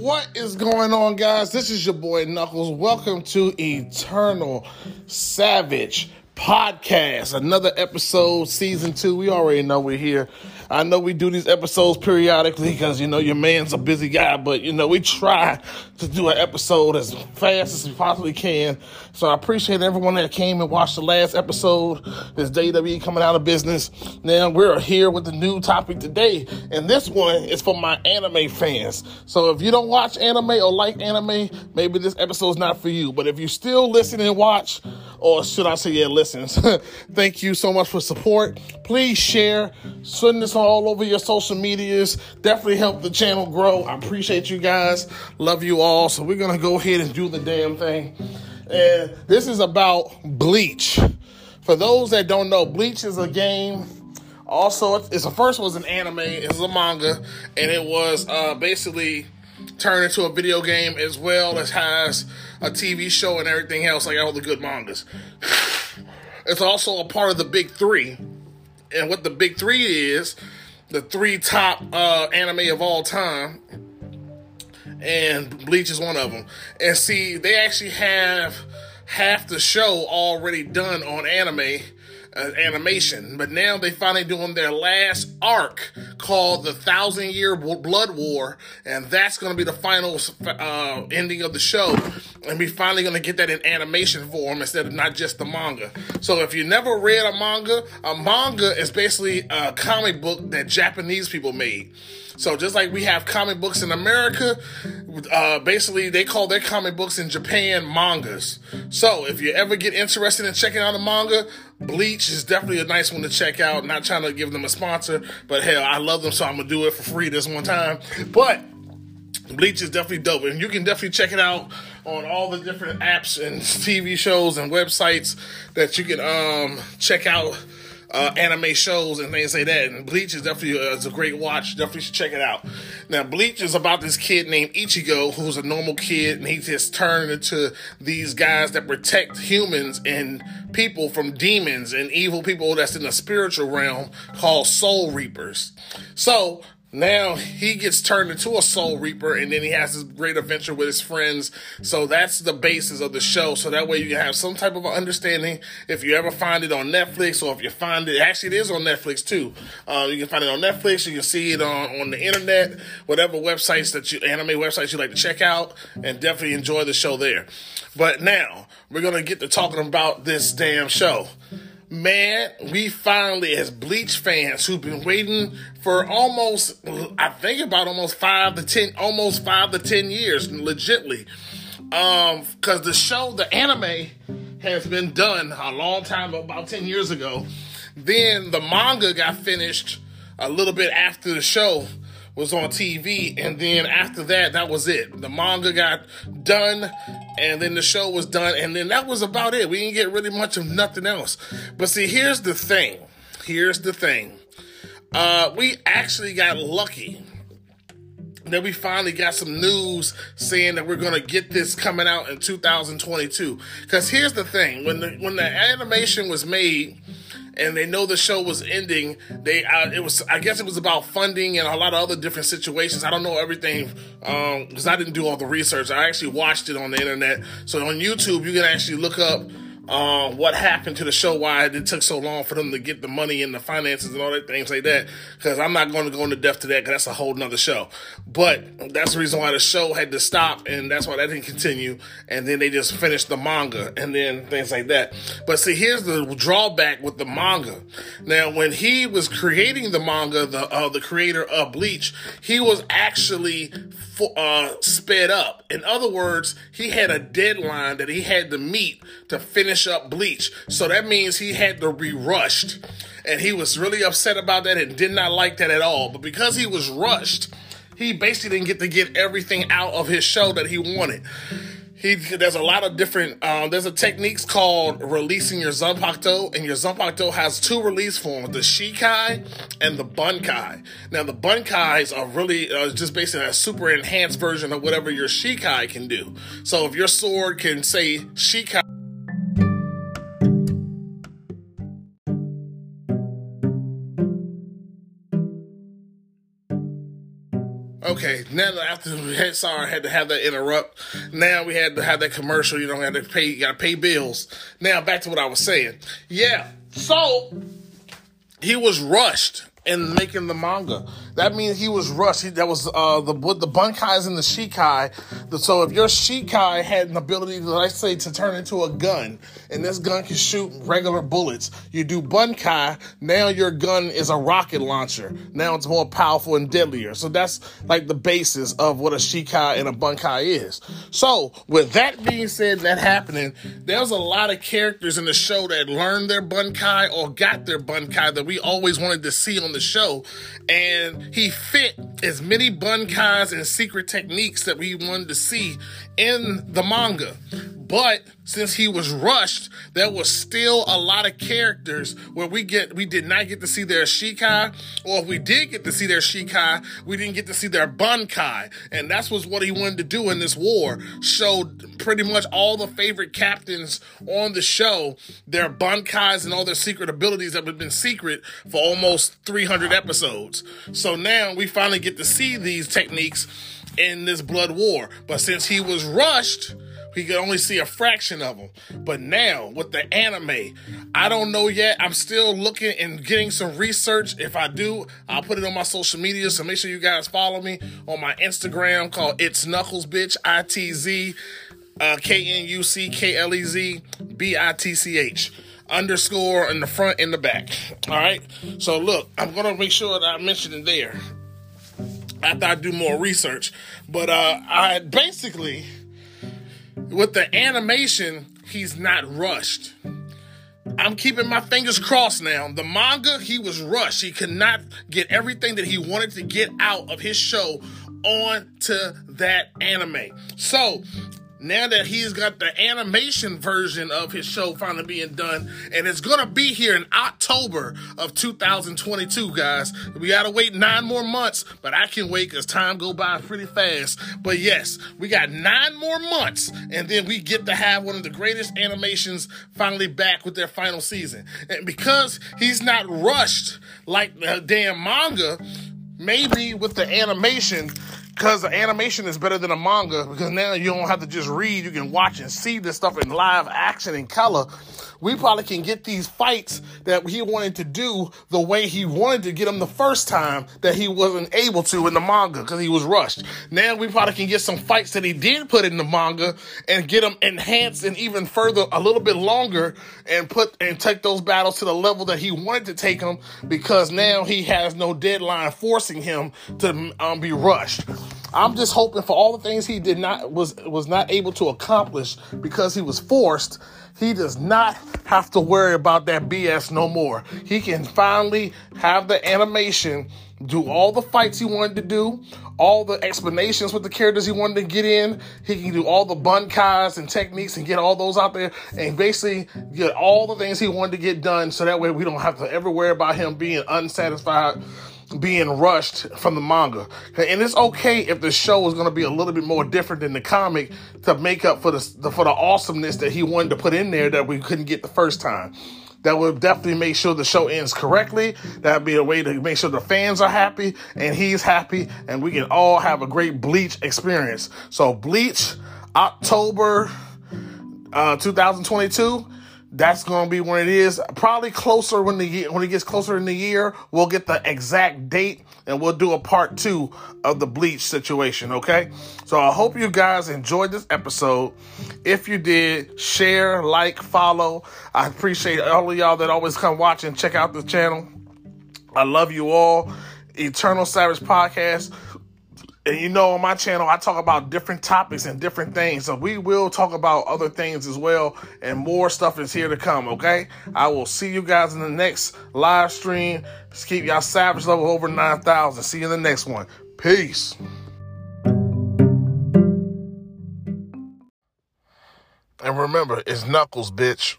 What is going on, guys? This is your boy Knucklez. Welcome to Eternal Savage Podcast. Another episode, season two. We already know we're here. I know we do these episodes periodically because, you know, your man's a busy guy, but, you know, we try to do an episode as fast as we possibly can. So I appreciate everyone that came and watched the last episode. This WWE coming out of business. Now we're here with the new topic today. And this one is for my anime fans. So if you don't watch anime or like anime, maybe this episode's not for you. But if you still listen and watch, or should I say, yeah, listens, thank you so much for support. Please share, send this all over your social medias. Definitely help the channel grow. I appreciate you guys. Love you all. So we're to go ahead and do the damn thing. And this is about Bleach. For those that don't know, Bleach is a game. Also, it's the first was an anime. It's a manga, and it was uh, basically turned into a video game as well as has a TV show and everything else, like all the good mangas. It's also a part of the big three, and what the big three is, the three top uh, anime of all time, and Bleach is one of them. And see, they actually have half the show already done on anime uh, animation, but now they finally doing their last arc called the Thousand Year Blood War, and that's going to be the final uh, ending of the show, and we finally to get that in animation form instead of not just the manga. So if you never read a manga, a manga is basically a comic book that Japanese people made. So just like we have comic books in America, uh, basically they call their comic books in Japan mangas. So if you ever get interested in checking out a manga, Bleach is definitely a nice one to check out. Not trying to give them a sponsor, but hell, I love them, so I'm gonna do it for free this one time. But Bleach is definitely dope, and you can definitely check it out on all the different apps and TV shows and websites that you can um, check out uh, anime shows and things like that. And Bleach is definitely uh, it's a great watch. Definitely should check it out. Now, Bleach is about this kid named Ichigo, who's a normal kid, and he just turned into these guys that protect humans and people from demons and evil people that's in the spiritual realm called Soul Reapers. So now he gets turned into a soul reaper and then he has this great adventure with his friends. So that's the basis of the show. So that way you can have some type of understanding. If you ever find it on netflix or if you find it actually it is on netflix too. Uh, you can find it on netflix. You can see it on, on the internet. Whatever websites that you anime websites you like to check out and definitely enjoy the show there. But now we're gonna get to talking about this damn show man, we finally, as Bleach fans who've been waiting for almost, I think about almost five to ten, almost five to ten years, legitly. Um, because the show, the anime, has been done a long time, about ten years ago. Then the manga got finished a little bit after the show was on TV, and then after that, that was it. The manga got done, and then the show was done, and then that was about it. We didn't get really much of nothing else. But see, here's the thing. Here's the thing. Uh, we actually got lucky that we finally got some news saying that we're to get this coming out in 2022. Because here's the thing: when the when the animation was made and they know the show was ending. They uh, it was I guess it was about funding and a lot of other different situations. I don't know everything because um, I didn't do all the research. I actually watched it on the internet. So on YouTube, you can actually look up um, what happened to the show, why it took so long for them to get the money and the finances and all that things like that. Because I'm not going to go into depth to that because that's a whole nother show. But that's the reason why the show had to stop, and that's why that didn't continue. And then they just finished the manga and then things like that. But see, here's the drawback with the manga. Now, when he was creating the manga, the uh, the creator of Bleach, he was actually uh, sped up. In other words, he had a deadline that he had to meet to finish finish up Bleach. So that means he had to be rushed. And he was really upset about that and did not like that at all. But because he was rushed, he basically didn't get to get everything out of his show that he wanted. He, there's a lot of different um, there's a techniques called releasing your Zanpakuto, and your Zanpakuto has two release forms the shikai and the bankai now the bankais are really uh, just basically a super enhanced version of whatever your shikai can do so if your sword can say shikai Okay, now after we sorry, had to have that interrupt. Now we had to have that commercial. You don't have to pay. You got to pay bills. Now back to what I was saying. Yeah. So he was rushed in making the manga. That means he was rushed. He, that was uh, the the Bankais and the Shikai. So if your Shikai had an ability, let's say, to turn into a gun, and this gun can shoot regular bullets, you do bankai. Now your gun is a rocket launcher. Now it's more powerful and deadlier. So that's like the basis of what a Shikai and a bankai is. So with that being said, that happening, there was a lot of characters in the show that learned their bankai or got their bankai that we always wanted to see on the show, and he fit as many bankais and secret techniques that we wanted to see in the manga. But since he was rushed, there was still a lot of characters where we get we did not get to see their Shikai, or if we did get to see their Shikai, we didn't get to see their Bankai. And that's was what he wanted to do in this war. Showed pretty much all the favorite captains on the show, their Bankais and all their secret abilities that have been secret for almost 300 episodes. So now we finally get to see these techniques in this blood war. But since he was rushed, he could only see a fraction of them. But now with the anime, I don't know yet. I'm still looking and getting some research. If I do, I'll put it on my social media. So make sure you guys follow me on my Instagram called It's Knucklez Bitch I T Z uh, K N U C K L E Z B I T C H underscore in the front and the back. All right. So look, I'm gonna make sure that I mention it there after I do more research. But uh, I basically, with the animation, he's not rushed. I'm keeping my fingers crossed now. The manga, he was rushed. He could not get everything that he wanted to get out of his show onto that anime. So now that he's got the animation version of his show finally being done, and it's gonna be here in October of 2022, guys. We gotta wait nine more months, but I can wait because time go by pretty fast. But yes, we got nine more months, and then we get to have one of the greatest animations finally back with their final season. And because he's not rushed like the damn manga, maybe with the animation because the animation is better than a manga because now you don't have to just read you can watch and see this stuff in live action in color. We probably can get these fights that he wanted to do the way he wanted to get them the first time that he wasn't able to in the manga because he was rushed. Now we probably can get some fights that he did put in the manga and get them enhanced and even further a little bit longer and put and take those battles to the level that he wanted to take them because now he has no deadline forcing him to um, be rushed I'm just hoping for all the things he did not was was not able to accomplish because he was forced. He does not have to worry about that BS no more. He can finally have the animation, do all the fights he wanted to do, all the explanations with the characters he wanted to get in. He can do all the bankais and techniques and get all those out there and basically get all the things he wanted to get done so that way we don't have to ever worry about him being unsatisfied being rushed from the manga. And it's okay if the show is going to be a little bit more different than the comic to make up for the for the awesomeness that he wanted to put in there that we couldn't get the first time. That would definitely make sure the show ends correctly. That'd be a way to make sure the fans are happy and he's happy and we can all have a great Bleach experience. So Bleach, October uh, 2022 that's going to be when it is. Probably closer when the when it gets closer in the year, we'll get the exact date and we'll do a part two of the bleach situation. Okay. So I hope you guys enjoyed this episode. If you did, share, like, follow. I appreciate all of y'all that always come watch and check out the channel. I love you all. Eternal Savage Podcast. And you know, on my channel, I talk about different topics and different things. So we will talk about other things as well. And more stuff is here to come, okay? I will see you guys in the next live stream. Just keep y'all savage level over 9,000. See you in the next one. Peace. And remember, it's Knucklez, bitch.